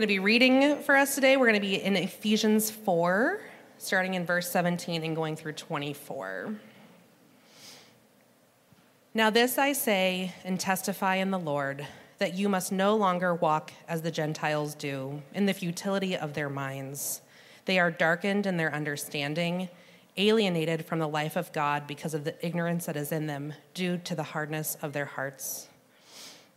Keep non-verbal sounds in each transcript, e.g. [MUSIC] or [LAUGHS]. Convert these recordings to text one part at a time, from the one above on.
going to be reading for us today. We're going to be in Ephesians 4, starting in verse 17 and going through 24. Now, this I say and testify in the Lord that you must no longer walk as the Gentiles do, in the futility of their minds. They are darkened in their understanding, alienated from the life of God because of the ignorance that is in them, due to the hardness of their hearts.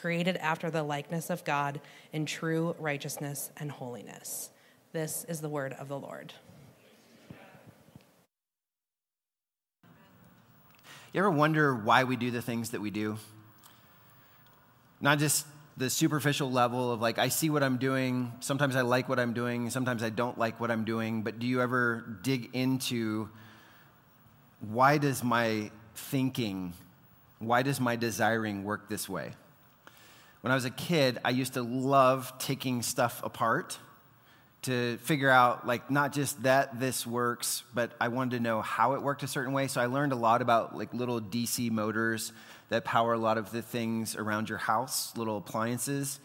created after the likeness of God in true righteousness and holiness. This is the word of the Lord. You ever wonder why we do the things that we do? Not just the superficial level of like, I see what I'm doing. Sometimes I like what I'm doing. Sometimes I don't like what I'm doing. But do you ever dig into why does my thinking, why does my desiring work this way? When I was a kid, I used to love taking stuff apart to figure out, like, not just that this works, but I wanted to know how it worked a certain way. So I learned a lot about, like, little DC motors that power a lot of the things around your house, little appliances.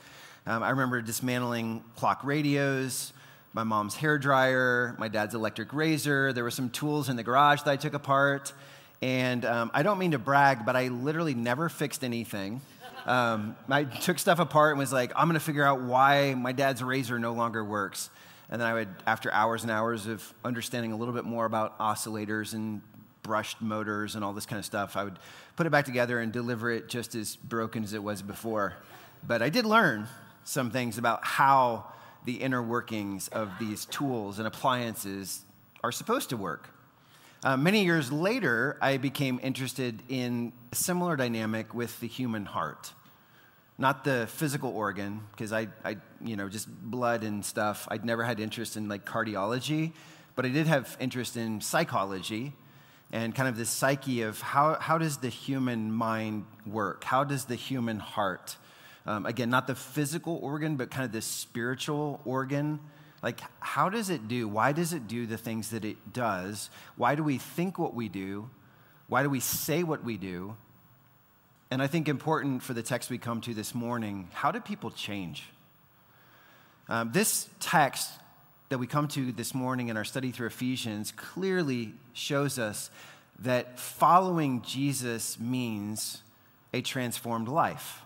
Um, I remember dismantling clock radios, my mom's hair dryer, my dad's electric razor. There were some tools in the garage that I took apart. And um, I don't mean to brag, but I literally never fixed anything. Um, I took stuff apart and was like, I'm going to figure out why my dad's razor no longer works. And then I would, after hours and hours of understanding a little bit more about oscillators and brushed motors and all this kind of stuff, I would put it back together and deliver it just as broken as it was before. But I did learn some things about how the inner workings of these tools and appliances are supposed to work. Uh, many years later, I became interested in a similar dynamic with the human heart. Not the physical organ, because I, I, you know, just blood and stuff. I'd never had interest in like cardiology, but I did have interest in psychology and kind of the psyche of how, how does the human mind work? How does the human heart, um, again, not the physical organ, but kind of the spiritual organ, like, how does it do? Why does it do the things that it does? Why do we think what we do? Why do we say what we do? And I think important for the text we come to this morning, how do people change? Um, this text that we come to this morning in our study through Ephesians clearly shows us that following Jesus means a transformed life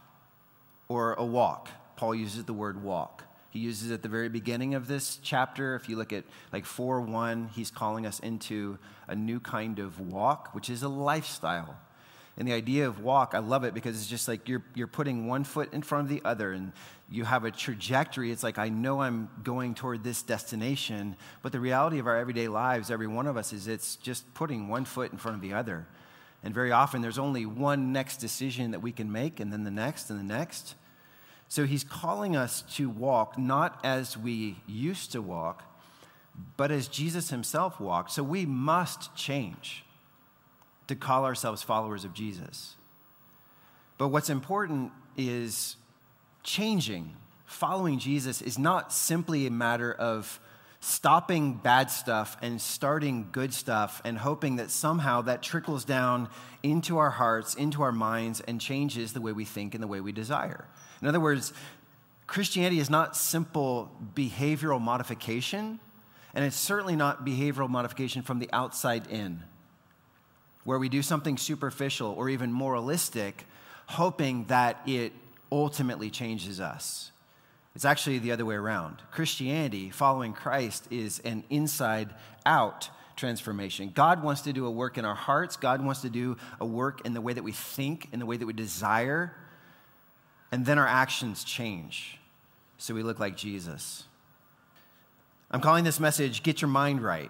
or a walk. Paul uses the word walk. He uses at the very beginning of this chapter. If you look at like 4 1, he's calling us into a new kind of walk, which is a lifestyle. And the idea of walk, I love it because it's just like you're, you're putting one foot in front of the other and you have a trajectory. It's like, I know I'm going toward this destination, but the reality of our everyday lives, every one of us, is it's just putting one foot in front of the other. And very often there's only one next decision that we can make, and then the next, and the next. So he's calling us to walk not as we used to walk, but as Jesus himself walked. So we must change to call ourselves followers of Jesus. But what's important is changing. Following Jesus is not simply a matter of stopping bad stuff and starting good stuff and hoping that somehow that trickles down into our hearts, into our minds, and changes the way we think and the way we desire. In other words, Christianity is not simple behavioral modification, and it's certainly not behavioral modification from the outside in, where we do something superficial or even moralistic, hoping that it ultimately changes us. It's actually the other way around. Christianity, following Christ, is an inside out transformation. God wants to do a work in our hearts, God wants to do a work in the way that we think, in the way that we desire and then our actions change so we look like Jesus. I'm calling this message Get Your Mind Right.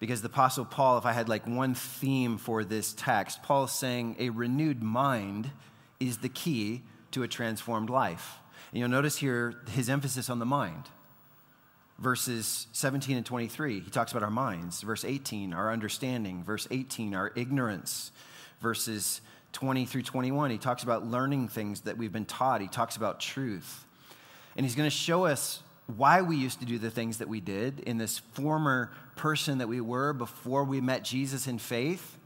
Because the Apostle Paul, if I had like one theme for this text, Paul is saying a renewed mind is the key to a transformed life. And you'll notice here his emphasis on the mind. verses 17 and 23, he talks about our minds. Verse 18, our understanding. Verse 18, our ignorance. Verses 20 through 21, he talks about learning things that we've been taught. He talks about truth. And he's going to show us why we used to do the things that we did in this former person that we were before we met Jesus in faith.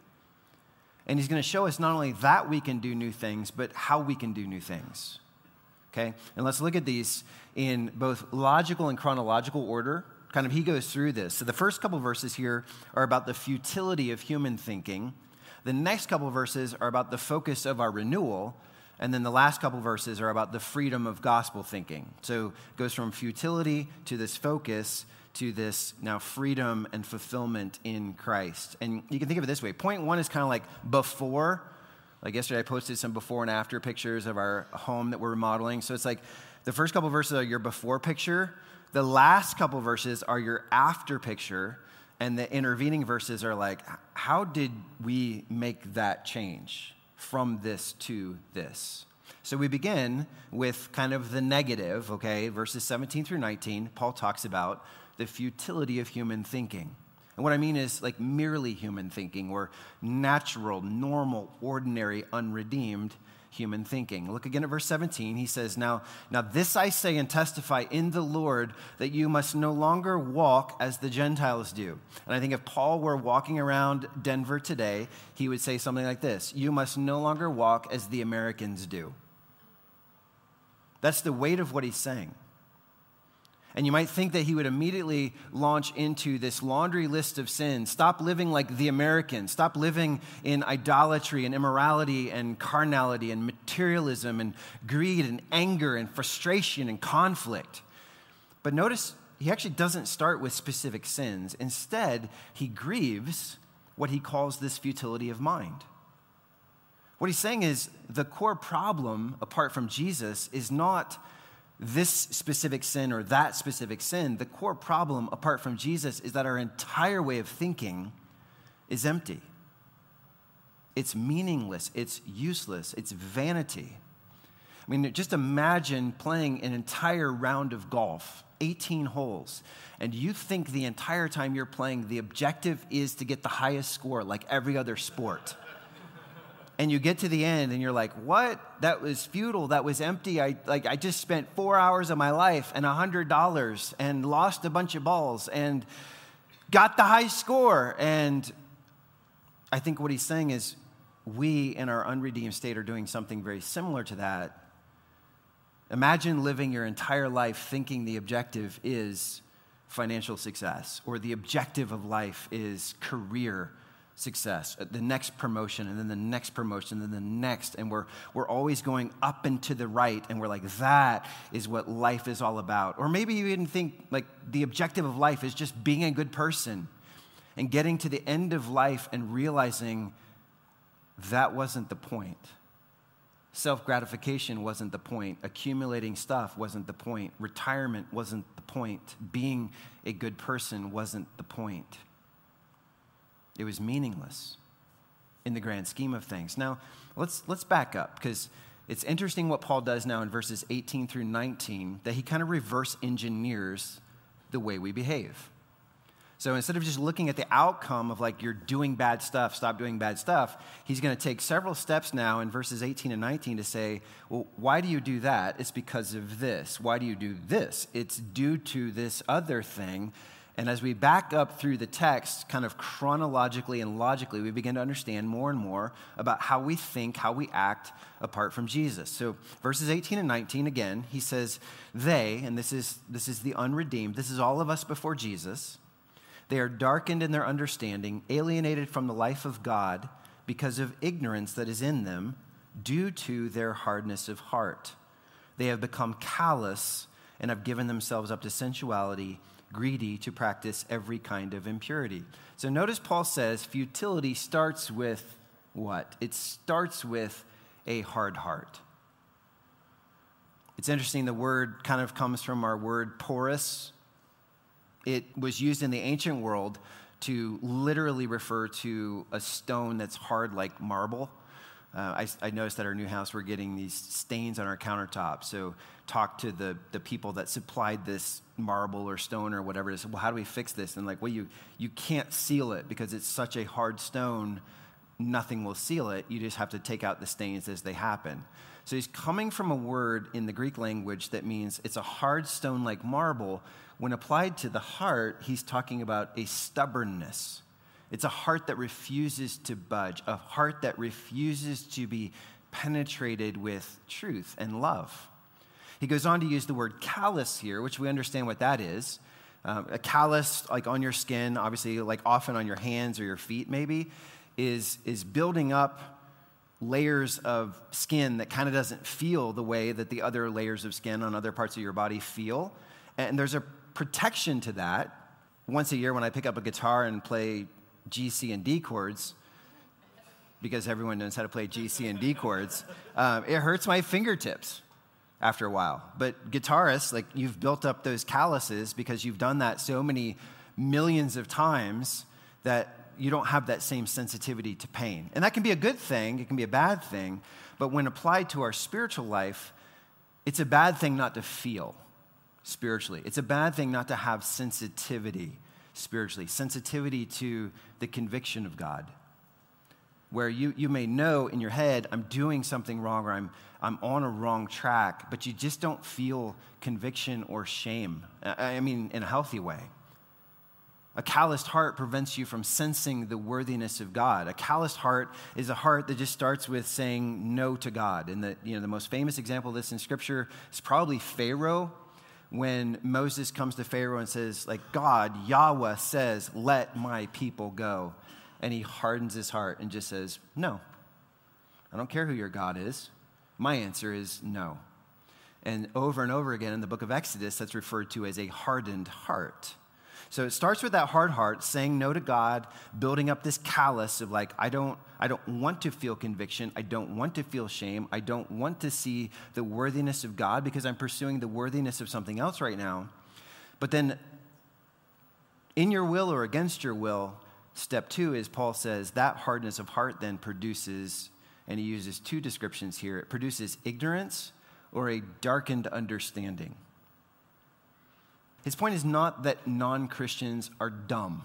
And he's going to show us not only that we can do new things, but how we can do new things. Okay? And let's look at these in both logical and chronological order. Kind of, he goes through this. So the first couple verses here are about the futility of human thinking. The next couple verses are about the focus of our renewal. And then the last couple verses are about the freedom of gospel thinking. So it goes from futility to this focus to this now freedom and fulfillment in Christ. And you can think of it this way point one is kind of like before. Like yesterday, I posted some before and after pictures of our home that we're remodeling. So it's like the first couple verses are your before picture, the last couple verses are your after picture, and the intervening verses are like, how did we make that change from this to this? So we begin with kind of the negative, okay? Verses 17 through 19, Paul talks about the futility of human thinking. And what I mean is like merely human thinking or natural, normal, ordinary, unredeemed human thinking. Look again at verse 17. He says, Now, now this I say and testify in the Lord that you must no longer walk as the Gentiles do. And I think if Paul were walking around Denver today, he would say something like this You must no longer walk as the Americans do. That's the weight of what he's saying. And you might think that he would immediately launch into this laundry list of sins. Stop living like the Americans. Stop living in idolatry and immorality and carnality and materialism and greed and anger and frustration and conflict. But notice he actually doesn't start with specific sins. Instead, he grieves what he calls this futility of mind. What he's saying is the core problem, apart from Jesus, is not this specific sin or that specific sin. The core problem, apart from Jesus, is that our entire way of thinking is empty. It's meaningless, it's useless, it's vanity. I mean, just imagine playing an entire round of golf, 18 holes, and you think the entire time you're playing, the objective is to get the highest score like every other sport and you get to the end and you're like what? That was futile. That was empty. I like i just spent four hours of my life and a hundred dollars and lost a bunch of balls and got the high score. And i think what he's saying is we in our unredeemed state are doing something very similar to that. Imagine living your entire life thinking the objective is financial success or the objective of life is career success, uh, the next promotion, and then the next promotion, and then the next. And we're, we're always going up and to the right, and we're like, that is what life is all about. Or maybe you even think like the objective of life is just being a good person and getting to the end of life and realizing that wasn't the point. Self gratification wasn't the point. Accumulating stuff wasn't the point. Retirement wasn't the point. Being a good person wasn't the point. It was meaningless in the grand scheme of things. Now, let's, let's back up because it's interesting what Paul does now in verses 18 through 19 that he kind of reverse engineers the way we behave. So instead of just looking at the outcome of like you're doing bad stuff, stop doing bad stuff, he's going to take several steps now in verses 18 and 19 to say, well, why do you do that? It's because of this. Why do you do this? It's due to this other thing and as we back up through the text, kind of chronologically and logically, we begin to understand more and more about how we think, how we act apart from Jesus. So, verses 18 and 19, again, he says, They, and this is, this is the unredeemed, this is all of us before Jesus, they are darkened in their understanding, alienated from the life of God because of ignorance that is in them due to their hardness of heart. They have become callous and have given themselves up to sensuality greedy to practice every kind of impurity. So notice Paul says futility starts with what? It starts with a hard heart. It's interesting, the word kind of comes from our word porous. It was used in the ancient world to literally refer to a stone that's hard like marble. Uh, I, I, noticed at our new house we're getting these stains on our countertop. So talk to the, the people that supplied this marble or stone or whatever it is. Well, how do we fix this? And like, well, you, you can't seal it because it's such a hard stone, nothing will seal it. You just have to take out the stains as they happen. So he's coming from a word in the Greek language that means it's a hard stone like marble. When applied to the heart, he's talking about a stubbornness it's a heart that refuses to budge, a heart that refuses to be penetrated with truth and love. He goes on to use the word callous here, which we understand what that is. Um, a callus, like on your skin, obviously, like often on your hands or your feet, maybe, is, is building up layers of skin that kind of doesn't feel the way that the other layers of skin on other parts of your body feel. And there's a protection to that. Once a year, when I pick up a guitar and play G, C, and D chords, because everyone knows how to play G, C, and D chords, um, it hurts my fingertips after a while. But guitarists, like you've built up those calluses because you've done that so many millions of times that you don't have that same sensitivity to pain. And that can be a good thing, it can be a bad thing, but when applied to our spiritual life, it's a bad thing not to feel spiritually. It's a bad thing not to have sensitivity spiritually, sensitivity to the conviction of God. Where you, you may know in your head, I'm doing something wrong or I'm, I'm on a wrong track, but you just don't feel conviction or shame. I mean, in a healthy way. A calloused heart prevents you from sensing the worthiness of God. A calloused heart is a heart that just starts with saying no to God. And the, you know, the most famous example of this in Scripture is probably Pharaoh when Moses comes to Pharaoh and says, like, God, Yahweh says, let my people go. And he hardens his heart and just says, no. I don't care who your God is. My answer is no. And over and over again in the book of Exodus, that's referred to as a hardened heart. So it starts with that hard heart, saying no to God, building up this callus of like, I don't, I don't want to feel conviction. I don't want to feel shame. I don't want to see the worthiness of God because I'm pursuing the worthiness of something else right now. But then, in your will or against your will, step two is Paul says that hardness of heart then produces, and he uses two descriptions here it produces ignorance or a darkened understanding. His point is not that non Christians are dumb.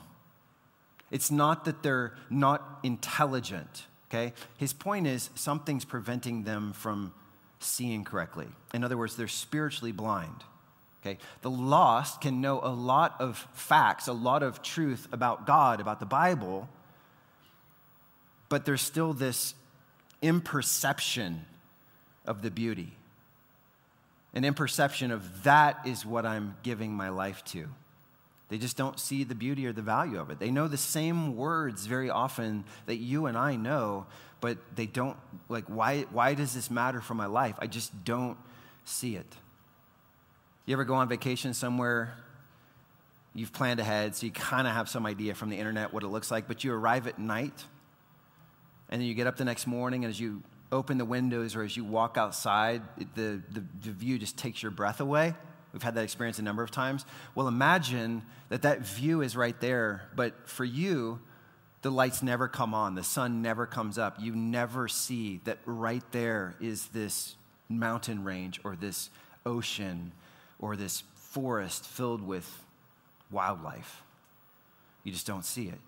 It's not that they're not intelligent, okay? His point is something's preventing them from seeing correctly. In other words, they're spiritually blind. Okay? The lost can know a lot of facts, a lot of truth about God, about the Bible, but there's still this imperception of the beauty an imperception of that is what I'm giving my life to. They just don't see the beauty or the value of it. They know the same words very often that you and I know, but they don't, like, why, why does this matter for my life? I just don't see it. You ever go on vacation somewhere? You've planned ahead, so you kind of have some idea from the internet what it looks like, but you arrive at night, and then you get up the next morning, and as you open the windows or as you walk outside, the, the, the, view just takes your breath away. We've had that experience a number of times. Well, imagine that that view is right there, but for you, the lights never come on, the sun never comes up. You never see that right there is this mountain range or this ocean or this forest filled with wildlife. You just don't see it.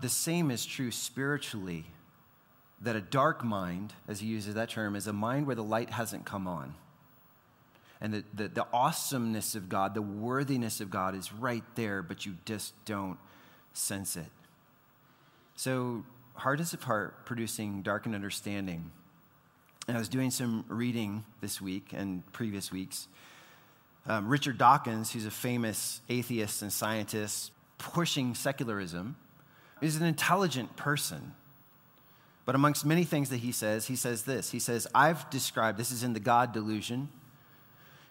The same is true spiritually that a dark mind, as he uses that term, is a mind where the light hasn't come on. And the, the, the, awesomeness of God, the worthiness of God is right there, but you just don't sense it. So, hardness of heart producing darkened understanding. And I was doing some reading this week and previous weeks. Um, Richard Dawkins, who's a famous atheist and scientist pushing secularism, is an intelligent person. But amongst many things that he says, he says this. He says, I've described, this is in the God delusion.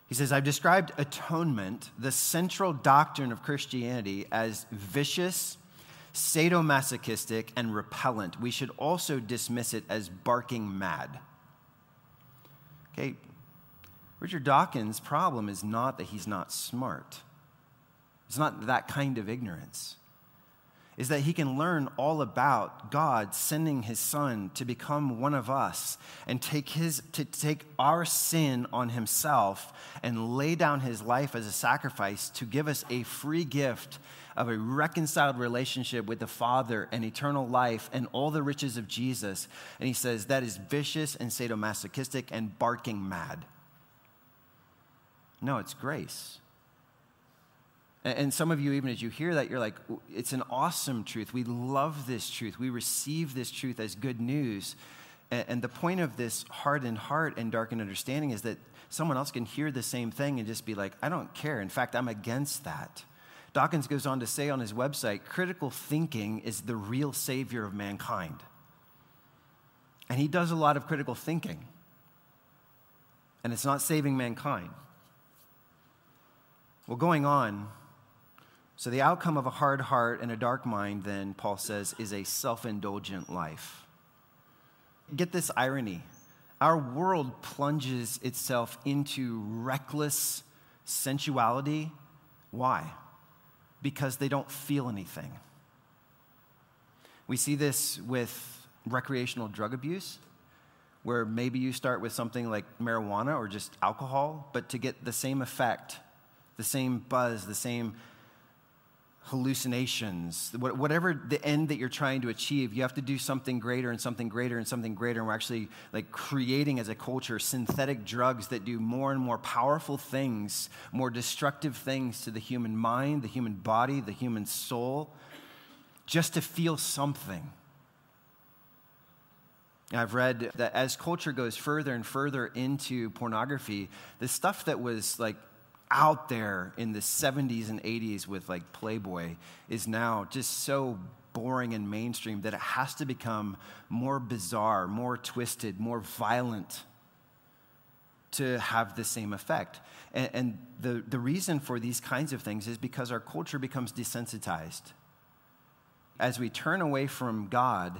He says, I've described atonement, the central doctrine of Christianity, as vicious, sadomasochistic, and repellent. We should also dismiss it as barking mad. Okay, Richard Dawkins' problem is not that he's not smart, it's not that kind of ignorance. Is that he can learn all about God sending his son to become one of us and take his to take our sin on himself and lay down his life as a sacrifice to give us a free gift of a reconciled relationship with the Father and eternal life and all the riches of Jesus. And he says that is vicious and sadomasochistic and barking mad. No, it's grace. And some of you, even as you hear that, you're like, it's an awesome truth. We love this truth. We receive this truth as good news. And the point of this hardened heart and darkened understanding is that someone else can hear the same thing and just be like, I don't care. In fact, I'm against that. Dawkins goes on to say on his website critical thinking is the real savior of mankind. And he does a lot of critical thinking. And it's not saving mankind. Well, going on, so, the outcome of a hard heart and a dark mind, then, Paul says, is a self indulgent life. Get this irony. Our world plunges itself into reckless sensuality. Why? Because they don't feel anything. We see this with recreational drug abuse, where maybe you start with something like marijuana or just alcohol, but to get the same effect, the same buzz, the same hallucinations, whatever the end that you're trying to achieve, you have to do something greater and something greater and something greater. And we're actually like creating as a culture synthetic drugs that do more and more powerful things, more destructive things to the human mind, the human body, the human soul, just to feel something. I've read that as culture goes further and further into pornography, the stuff that was like out there in the 70s and 80s with like Playboy is now just so boring and mainstream that it has to become more bizarre, more twisted, more violent to have the same effect. And, and, the, the reason for these kinds of things is because our culture becomes desensitized. As we turn away from God,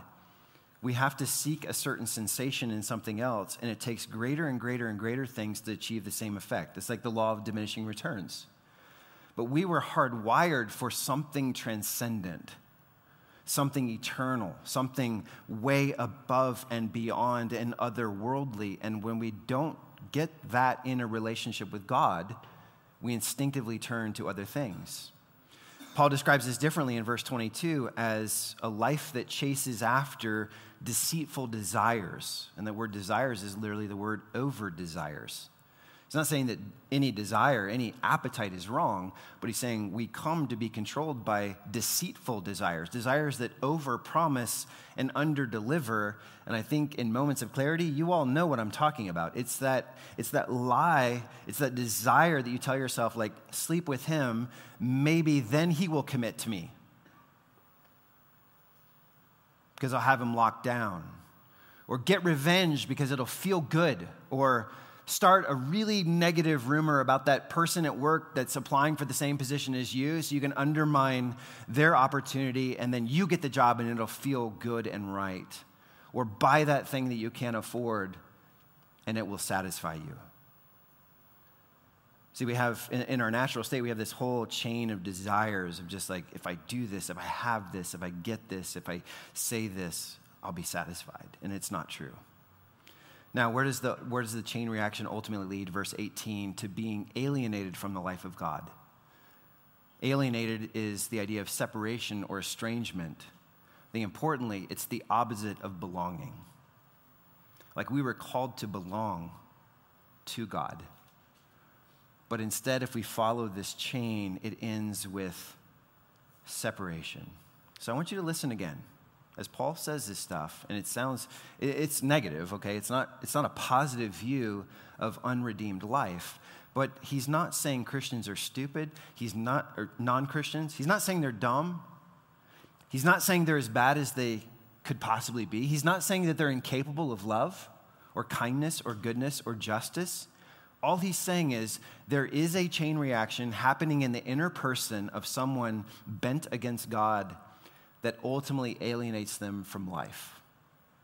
we have to seek a certain sensation in something else, and it takes greater and greater and greater things to achieve the same effect. It's like the law of diminishing returns. But we were hardwired for something transcendent, something eternal, something way above and beyond and otherworldly. And when we don't get that in a relationship with God, we instinctively turn to other things. Paul describes this differently in verse 22 as a life that chases after deceitful desires. And the word desires is literally the word over desires. He's not saying that any desire, any appetite is wrong, but he's saying we come to be controlled by deceitful desires, desires that overpromise and underdeliver. And I think in moments of clarity, you all know what I'm talking about. It's that, it's that lie, it's that desire that you tell yourself, like, sleep with him, maybe then he will commit to me because I'll have him locked down. Or get revenge because it'll feel good. Or start a really negative rumor about that person at work that's applying for the same position as you so you can undermine their opportunity and then you get the job and it'll feel good and right. Or buy that thing that you can't afford and it will satisfy you. See, we have in, in, our natural state, we have this whole chain of desires of just like, if I do this, if I have this, if I get this, if I say this, I'll be satisfied. And it's not true. Now, where does the, where does the chain reaction ultimately lead? Verse 18 to being alienated from the life of God. Alienated is the idea of separation or estrangement. The importantly, it's the opposite of belonging. Like we were called to belong to God. But instead, if we follow this chain, it ends with separation. So I want you to listen again. As Paul says this stuff, and it sounds, it's negative, okay? It's not, it's not a positive view of unredeemed life. But he's not saying Christians are stupid. He's not, or non Christians. He's not saying they're dumb. He's not saying they're as bad as they could possibly be. He's not saying that they're incapable of love or kindness or goodness or justice. All he's saying is there is a chain reaction happening in the inner person of someone bent against God that ultimately alienates them from life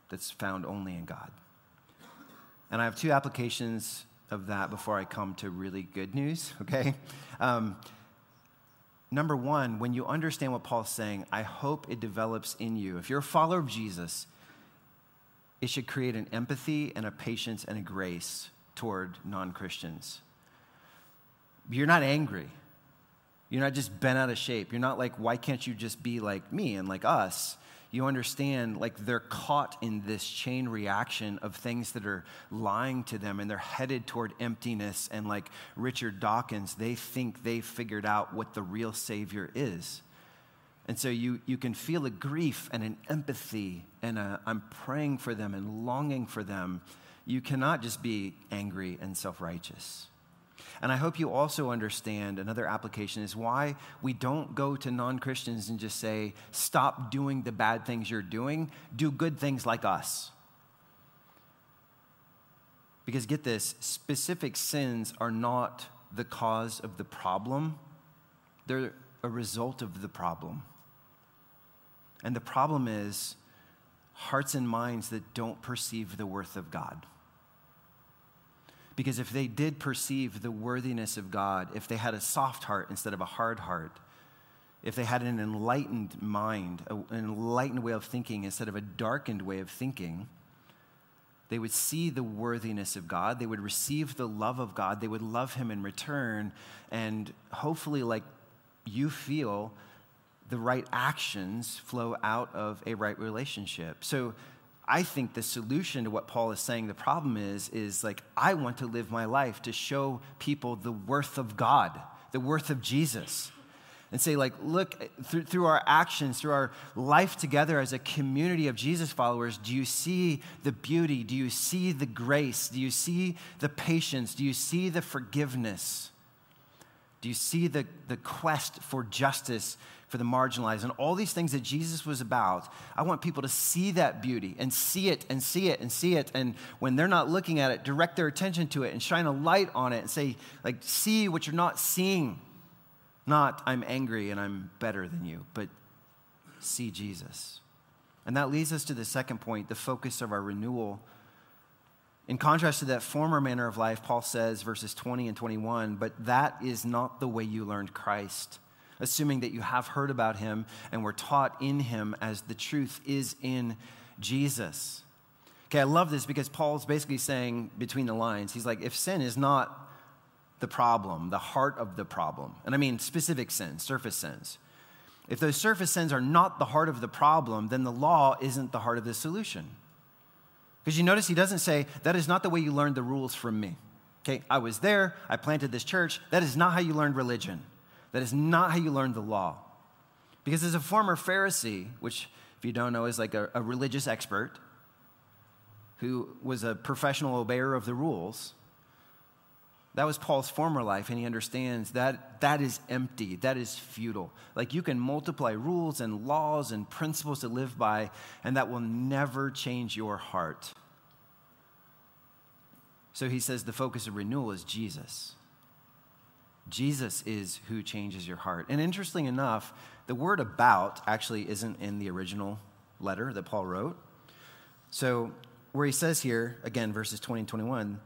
that's found only in God. And I have two applications of that before I come to really good news, [LAUGHS] okay? Um, number one, when you understand what Paul's saying, I hope it develops in you. If you're a follower of Jesus, it should create an empathy and a patience and a grace toward non Christians. You're not angry. You're not just bent out of shape. You're not like, why can't you just be like me and like us? You understand, like, they're caught in this chain reaction of things that are lying to them and they're headed toward emptiness. And like Richard Dawkins, they think they figured out what the real Savior is. And so you, you can feel a grief and an empathy, and i I'm praying for them and longing for them. You cannot just be angry and self righteous. And I hope you also understand another application is why we don't go to non Christians and just say, stop doing the bad things you're doing, do good things like us. Because get this specific sins are not the cause of the problem, they're a result of the problem. And the problem is hearts and minds that don't perceive the worth of God. Because if they did perceive the worthiness of God, if they had a soft heart instead of a hard heart, if they had an enlightened mind, an enlightened way of thinking instead of a darkened way of thinking, they would see the worthiness of God. They would receive the love of God. They would love Him in return. And hopefully, like you feel, the right actions flow out of a right relationship. So I think the solution to what Paul is saying the problem is is like I want to live my life to show people the worth of God, the worth of Jesus. And say, like, look, through, through our actions, through our life together as a community of Jesus followers, do you see the beauty? Do you see the grace? Do you see the patience? Do you see the forgiveness? Do you see the, the quest for justice for the marginalized and all these things that Jesus was about? I want people to see that beauty and see it and see it and see it. And when they're not looking at it, direct their attention to it and shine a light on it and say, like, see what you're not seeing. Not, I'm angry and I'm better than you, but see Jesus. And that leads us to the second point the focus of our renewal in contrast to that former manner of life, Paul says, verses 20 and 21, but that is not the way you learned Christ, assuming that you have heard about him and were taught in him as the truth is in Jesus. Okay, I love this because Paul's basically saying between the lines, he's like, if sin is not the problem, the heart of the problem, and I mean specific sins, surface sins, if those surface sins are not the heart of the problem, then the law isn't the heart of the solution. Because you notice he doesn't say, that is not the way you learned the rules from me. Okay, I was there, I planted this church. That is not how you learned religion. That is not how you learned the law. Because as a former Pharisee, which, if you don't know, is like a, a religious expert who was a professional obeyer of the rules, that was Paul's former life, and he understands that that is empty, that is futile. Like you can multiply rules and laws and principles to live by, and that will never change your heart. So he says the focus of renewal is Jesus. Jesus is who changes your heart. And interesting enough, the word about actually isn't in the original letter that Paul wrote. So, where he says here, again, verses 20 and 21,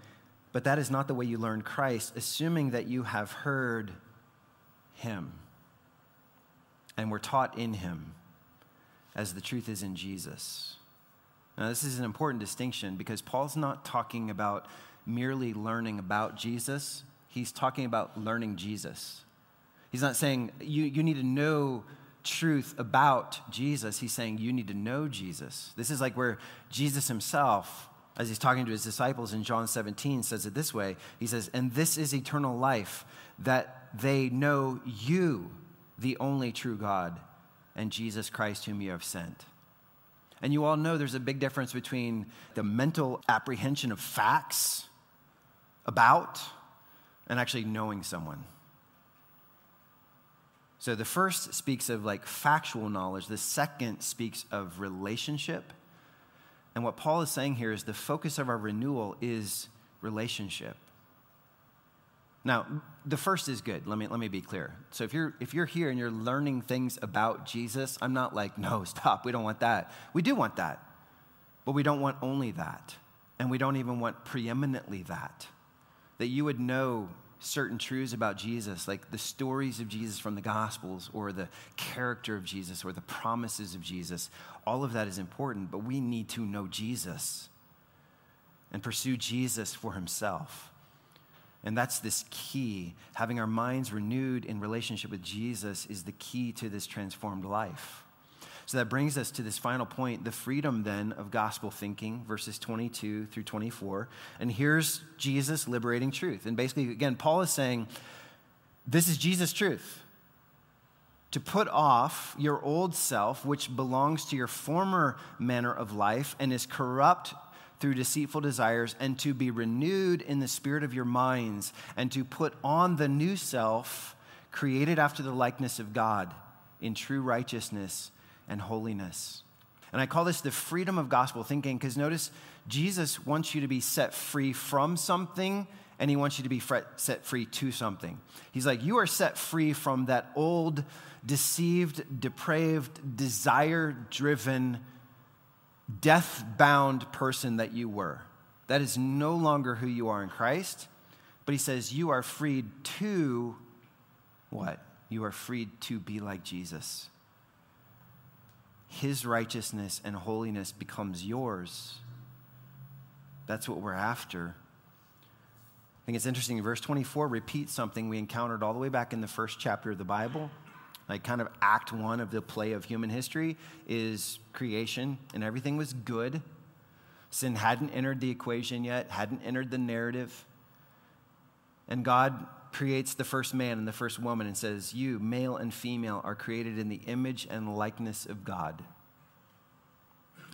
but that is not the way you learn Christ, assuming that you have heard him and were taught in him as the truth is in Jesus. Now, this is an important distinction because Paul's not talking about merely learning about Jesus, he's talking about learning Jesus. He's not saying you, you need to know truth about Jesus. He's saying you need to know Jesus. This is like where Jesus himself as he's talking to his disciples in John 17, says it this way He says, And this is eternal life, that they know you, the only true God, and Jesus Christ, whom you have sent. And you all know there's a big difference between the mental apprehension of facts about and actually knowing someone. So the first speaks of like factual knowledge, the second speaks of relationship and what Paul is saying here is the focus of our renewal is relationship. Now, the first is good. Let me, let me be clear. So if you're, if you're here and you're learning things about Jesus, I'm not like, [LAUGHS] no, stop, we don't want that. We do want that. But we don't want only that. And we don't even want preeminently that. That you would know certain truths about Jesus, like the stories of Jesus from the Gospels, or the character of Jesus, or the promises of Jesus, all of that is important, but we need to know Jesus and pursue Jesus for himself. And that's this key. Having our minds renewed in relationship with Jesus is the key to this transformed life. So that brings us to this final point the freedom then of gospel thinking, verses 22 through 24. And here's Jesus liberating truth. And basically, again, Paul is saying, This is Jesus' truth. To put off your old self, which belongs to your former manner of life and is corrupt through deceitful desires, and to be renewed in the spirit of your minds, and to put on the new self, created after the likeness of God, in true righteousness and holiness. And I call this the freedom of gospel thinking because notice Jesus wants you to be set free from something and he wants you to be set free to something. He's like, You are set free from that old, deceived, depraved, desire driven, death bound person that you were. That is no longer who you are in Christ. But he says, You are freed to what? You are freed to be like Jesus his righteousness and holiness becomes yours. That's what we're after. I think it's interesting. Verse 24 repeats something we encountered all the way back in the first chapter of the Bible. Like, kind of act one of the play of human history is creation, and everything was good. Sin hadn't entered the equation yet, hadn't entered the narrative. And God creates the first man and the first woman and says, You, male and female, are created in the image and likeness of God.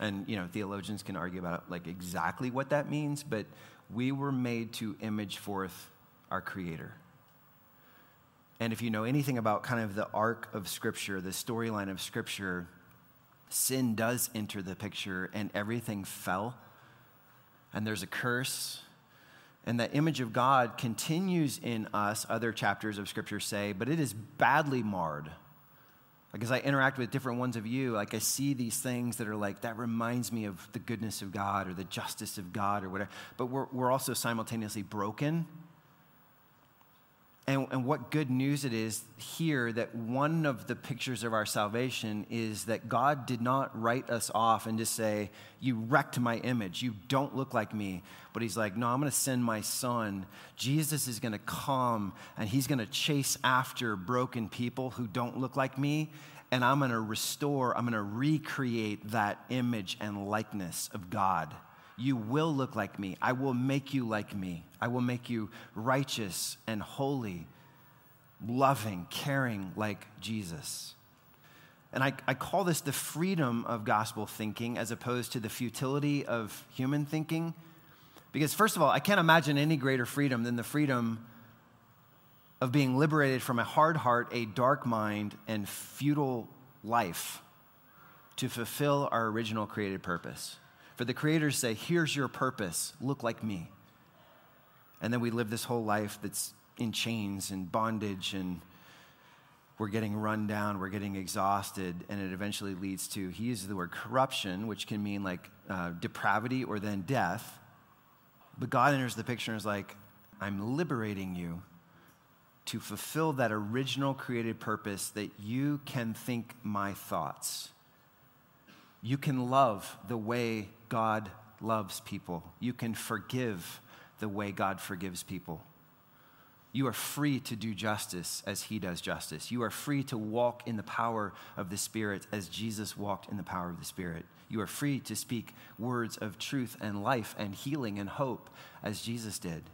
And, you know, theologians can argue about like exactly what that means, but we were made to image forth our Creator. And if you know anything about kind of the arc of Scripture, the storyline of Scripture, sin does enter the picture and everything fell. And there's a curse and that image of God continues in us, other chapters of Scripture say, but it is badly marred. Like as I interact with different ones of you, like I see these things that are like, that reminds me of the goodness of God or the justice of God or whatever. But we're, we're also simultaneously broken and, and what good news it is here that one of the pictures of our salvation is that God did not write us off and just say, You wrecked my image. You don't look like me. But He's like, No, I'm going to send my son. Jesus is going to come and He's going to chase after broken people who don't look like me. And I'm going to restore, I'm going to recreate that image and likeness of God. You will look like me. I will make you like me. I will make you righteous and holy, loving, caring like Jesus. And I, I call this the freedom of gospel thinking as opposed to the futility of human thinking. Because, first of all, I can't imagine any greater freedom than the freedom of being liberated from a hard heart, a dark mind, and futile life to fulfill our original created purpose. For the Creator to say, Here's your purpose, look like me. And then we live this whole life that's in chains and bondage, and we're getting run down, we're getting exhausted, and it eventually leads to, he uses the word corruption, which can mean like uh, depravity or then death. But God enters the picture and is like, I'm liberating you to fulfill that original created purpose that you can think my thoughts. You can love the way God loves people. You can forgive the way God forgives people. You are free to do justice as he does justice. You are free to walk in the power of the Spirit as Jesus walked in the power of the Spirit. You are free to speak words of truth and life and healing and hope as Jesus did.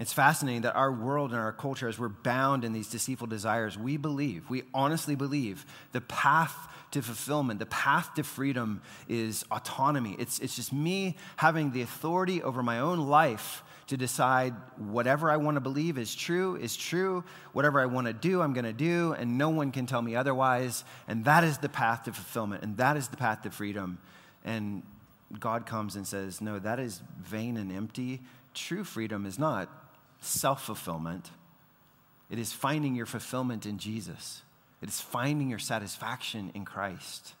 It's fascinating that our world and our culture, as we're bound in these deceitful desires, we believe, we honestly believe, the path to fulfillment, the path to freedom is autonomy. It's, it's just me having the authority over my own life to decide whatever I want to believe is true, is true. Whatever I want to do, I'm going to do, and no one can tell me otherwise. And that is the path to fulfillment, and that is the path to freedom. And God comes and says, No, that is vain and empty. True freedom is not self fulfillment, it is finding your fulfillment in Jesus, it is finding your satisfaction in Christ.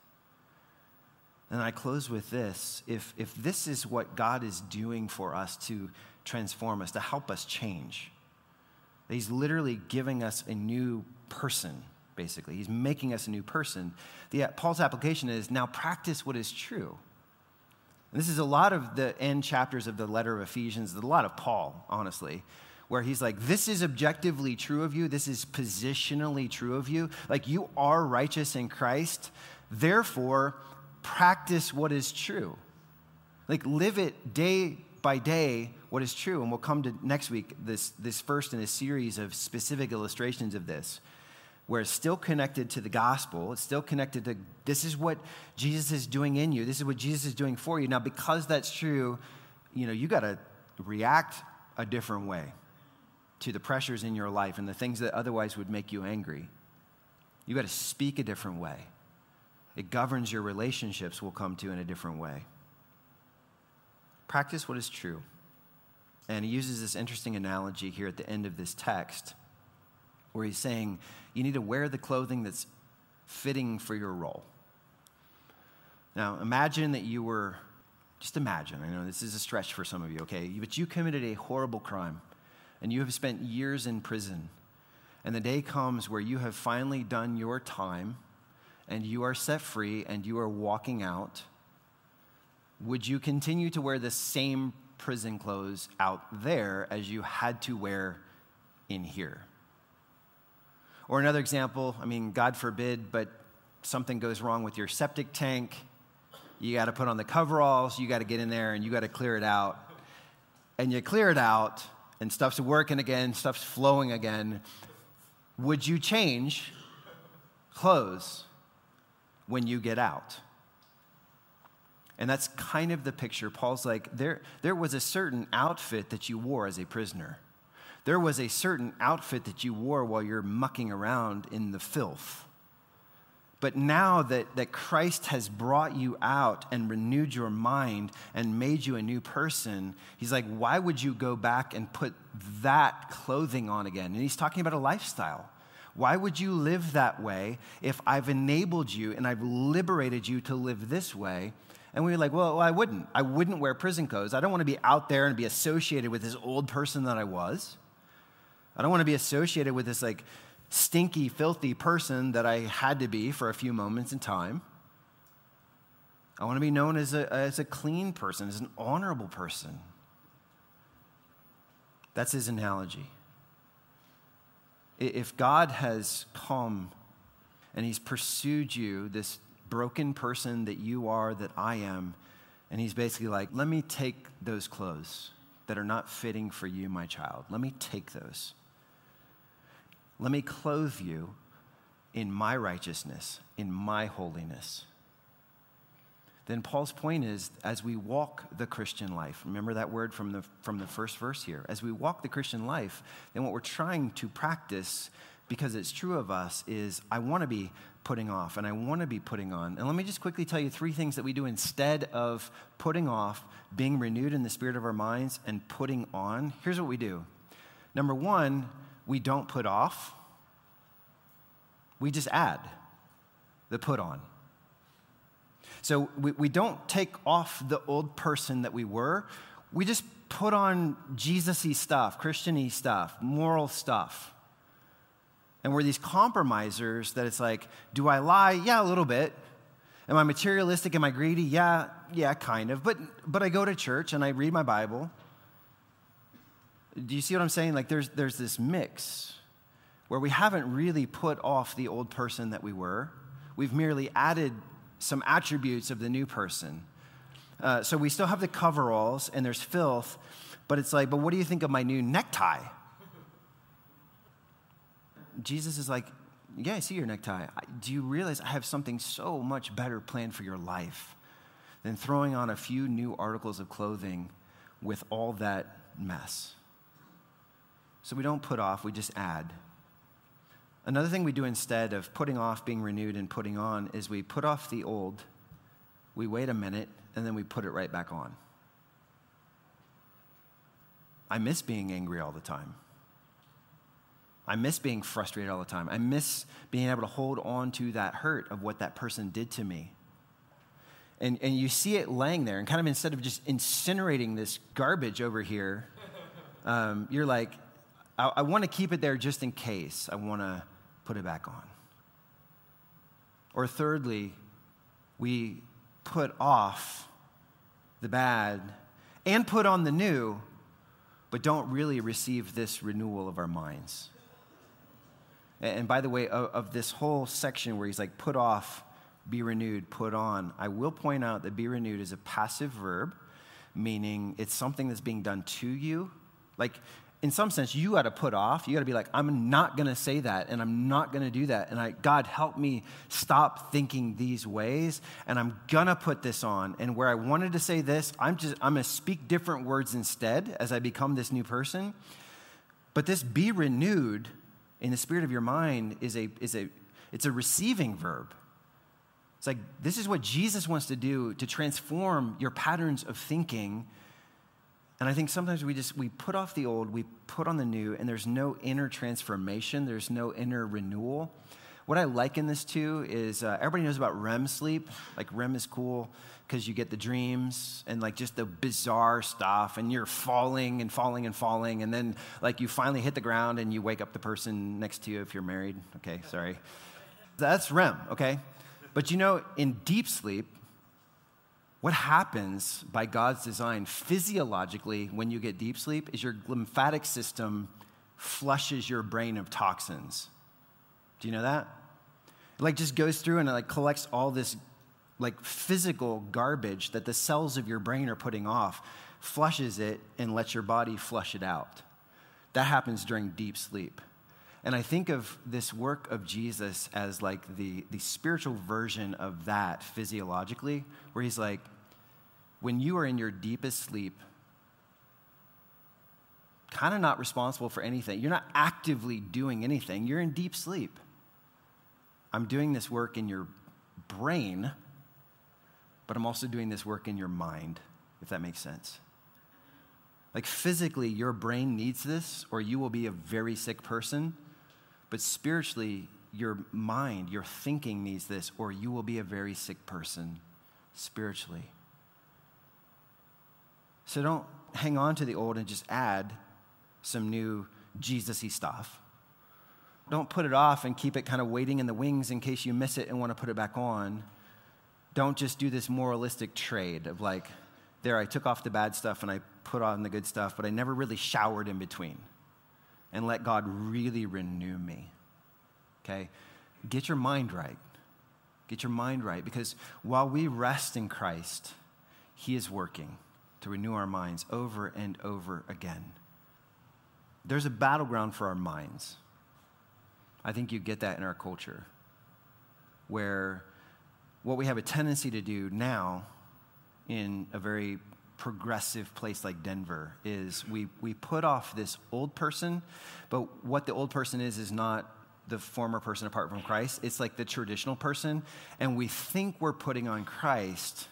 And I close with this if, if this is what God is doing for us to transform us, to help us change. He's literally giving us a new person, basically. He's making us a new person. The, uh, Paul's application is now practice what is true. And this is a lot of the end chapters of the letter of Ephesians, a lot of Paul, honestly, where he's like, This is objectively true of you. This is positionally true of you. Like, you are righteous in Christ. Therefore, practice what is true. Like, live it day by day what is true. And we'll come to next week, this, this first in a series of specific illustrations of this, where it's still connected to the gospel. It's still connected to this is what Jesus is doing in you. This is what Jesus is doing for you. Now, because that's true, you know, you got to react a different way to the pressures in your life and the things that otherwise would make you angry. You got to speak a different way. It governs your relationships, will come to in a different way. Practice what is true. And he uses this interesting analogy here at the end of this text where he's saying you need to wear the clothing that's fitting for your role. Now, imagine that you were, just imagine, I know this is a stretch for some of you, okay, but you committed a horrible crime and you have spent years in prison. And the day comes where you have finally done your time and you are set free and you are walking out. Would you continue to wear the same prison clothes out there as you had to wear in here? Or another example, I mean, God forbid, but something goes wrong with your septic tank. You got to put on the coveralls, you got to get in there and you got to clear it out. And you clear it out, and stuff's working again, stuff's flowing again. Would you change clothes when you get out? And that's kind of the picture. Paul's like, there, there was a certain outfit that you wore as a prisoner. There was a certain outfit that you wore while you're mucking around in the filth. But now that, that Christ has brought you out and renewed your mind and made you a new person, he's like, why would you go back and put that clothing on again? And he's talking about a lifestyle. Why would you live that way if I've enabled you and I've liberated you to live this way? And we were like, well, I wouldn't. I wouldn't wear prison clothes. I don't want to be out there and be associated with this old person that I was. I don't want to be associated with this like stinky, filthy person that I had to be for a few moments in time. I want to be known as a, as a clean person, as an honorable person. That's his analogy. If God has come and he's pursued you, this broken person that you are, that I am, and he's basically like, let me take those clothes that are not fitting for you, my child. Let me take those. Let me clothe you in my righteousness, in my holiness. Then Paul's point is as we walk the Christian life, remember that word from the, from the first verse here, as we walk the Christian life, then what we're trying to practice, because it's true of us, is I want to be putting off and I want to be putting on. And let me just quickly tell you three things that we do instead of putting off, being renewed in the spirit of our minds, and putting on. Here's what we do. Number one, we don't put off, we just add the put on. So we, we don't take off the old person that we were, we just put on Jesus y stuff, Christian y stuff, moral stuff. And we're these compromisers that it's like, do I lie? Yeah, a little bit. Am I materialistic? Am I greedy? Yeah, yeah, kind of. But, but I go to church and I read my Bible. Do you see what I'm saying? Like there's, there's this mix where we haven't really put off the old person that we were. We've merely added some attributes of the new person. Uh, so we still have the coveralls and there's filth, but it's like, but what do you think of my new necktie? Jesus is like, yeah, I see your necktie. Do you realize I have something so much better planned for your life than throwing on a few new articles of clothing with all that mess? So we don't put off, we just add. Another thing we do instead of putting off, being renewed, and putting on is we put off the old, we wait a minute, and then we put it right back on. I miss being angry all the time. I miss being frustrated all the time. I miss being able to hold on to that hurt of what that person did to me. And, and you see it laying there, and kind of instead of just incinerating this garbage over here, [LAUGHS] Um, you're like, I, I want to keep it there just in case I want to put it back on. Or thirdly, we put off the bad and put on the new, but don't really receive this renewal of our minds. And by the way, of, of, this whole section where he's like, put off, be renewed, put on, I will point out that be renewed is a passive verb, meaning it's something that's being done to you. Like in some sense, you got to put off. You got to be like, I'm not going to say that, and I'm not going to do that. And I, God, help me stop thinking these ways, and I'm going to put this on. And where I wanted to say this, I'm just, I'm going to speak different words instead as I become this new person. But this be renewed in the spirit of your mind is a, is a, it's a receiving verb. It's like, this is what Jesus wants to do to transform your patterns of thinking and I think sometimes we just we put off the old, we put on the new, and there's no inner transformation, there's no inner renewal. What I liken this to is uh, everybody knows about REM sleep. Like REM is cool because you get the dreams and like just the bizarre stuff, and you're falling and falling and falling, and then like you finally hit the ground and you wake up the person next to you if you're married. Okay, sorry. That's REM, okay? But you know, in deep sleep, what happens by God's design physiologically when you get deep sleep is your lymphatic system flushes your brain of toxins. Do you know that? It like just goes through and it like collects all this like physical garbage that the cells of your brain are putting off, flushes it and lets your body flush it out. That happens during deep sleep. And I think of this work of Jesus as like the, the spiritual version of that physiologically, where he's like, when you are in your deepest sleep, kind of not responsible for anything, you're not actively doing anything, you're in deep sleep. I'm doing this work in your brain, but I'm also doing this work in your mind, if that makes sense. Like physically, your brain needs this, or you will be a very sick person. But spiritually, your mind, your thinking needs this, or you will be a very sick person spiritually. So don't hang on to the old and just add some new Jesus y stuff. Don't put it off and keep it kind of waiting in the wings in case you miss it and want to put it back on. Don't just do this moralistic trade of like, there, I took off the bad stuff and I put on the good stuff, but I never really showered in between and let God really renew me. Okay? Get your mind right. Get your mind right because while we rest in Christ, He is working to renew our minds over and over again. There's a battleground for our minds. I think you get that in our culture, where what we have a tendency to do now in a very progressive place like Denver is we, we put off this old person, but what the old person is is not the former person apart from Christ. It's like the traditional person. And we think we're putting on Christ,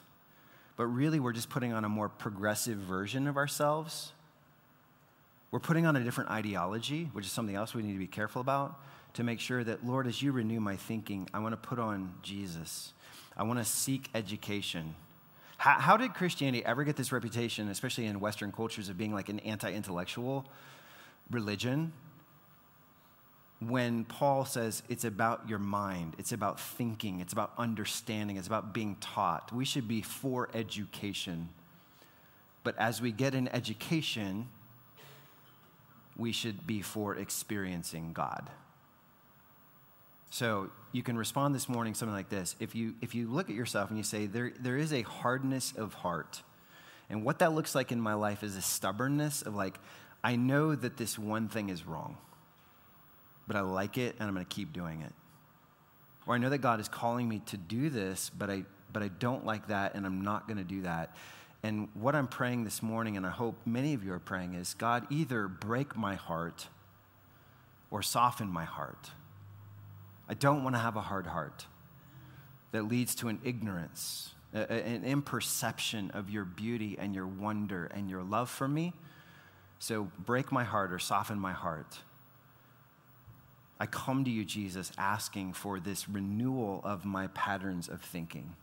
but really we're just putting on a more progressive version of ourselves. We're putting on a different ideology, which is something else we need to be careful about to make sure that, Lord, as you renew my thinking, I want to put on Jesus. I want to seek education. How, how, did Christianity ever get this reputation, especially in Western cultures, of being like an anti intellectual religion? When Paul says it's about your mind, it's about thinking, it's about understanding, it's about being taught. We should be for education. But as we get an education, we should be for experiencing God. So you can respond this morning something like this. If you, if you look at yourself and you say, there, there is a hardness of heart, and what that looks like in my life is a stubbornness of like, I know that this one thing is wrong, but I like it and I'm going to keep doing it. Or I know that God is calling me to do this, but I, but I don't like that and I'm not going to do that. And what I'm praying this morning, and I hope many of you are praying, is God, either break my heart or soften my heart. I don't want to have a hard heart that leads to an ignorance, an imperception of your beauty and your wonder and your love for me. So break my heart or soften my heart. I come to you, Jesus, asking for this renewal of my patterns of thinking.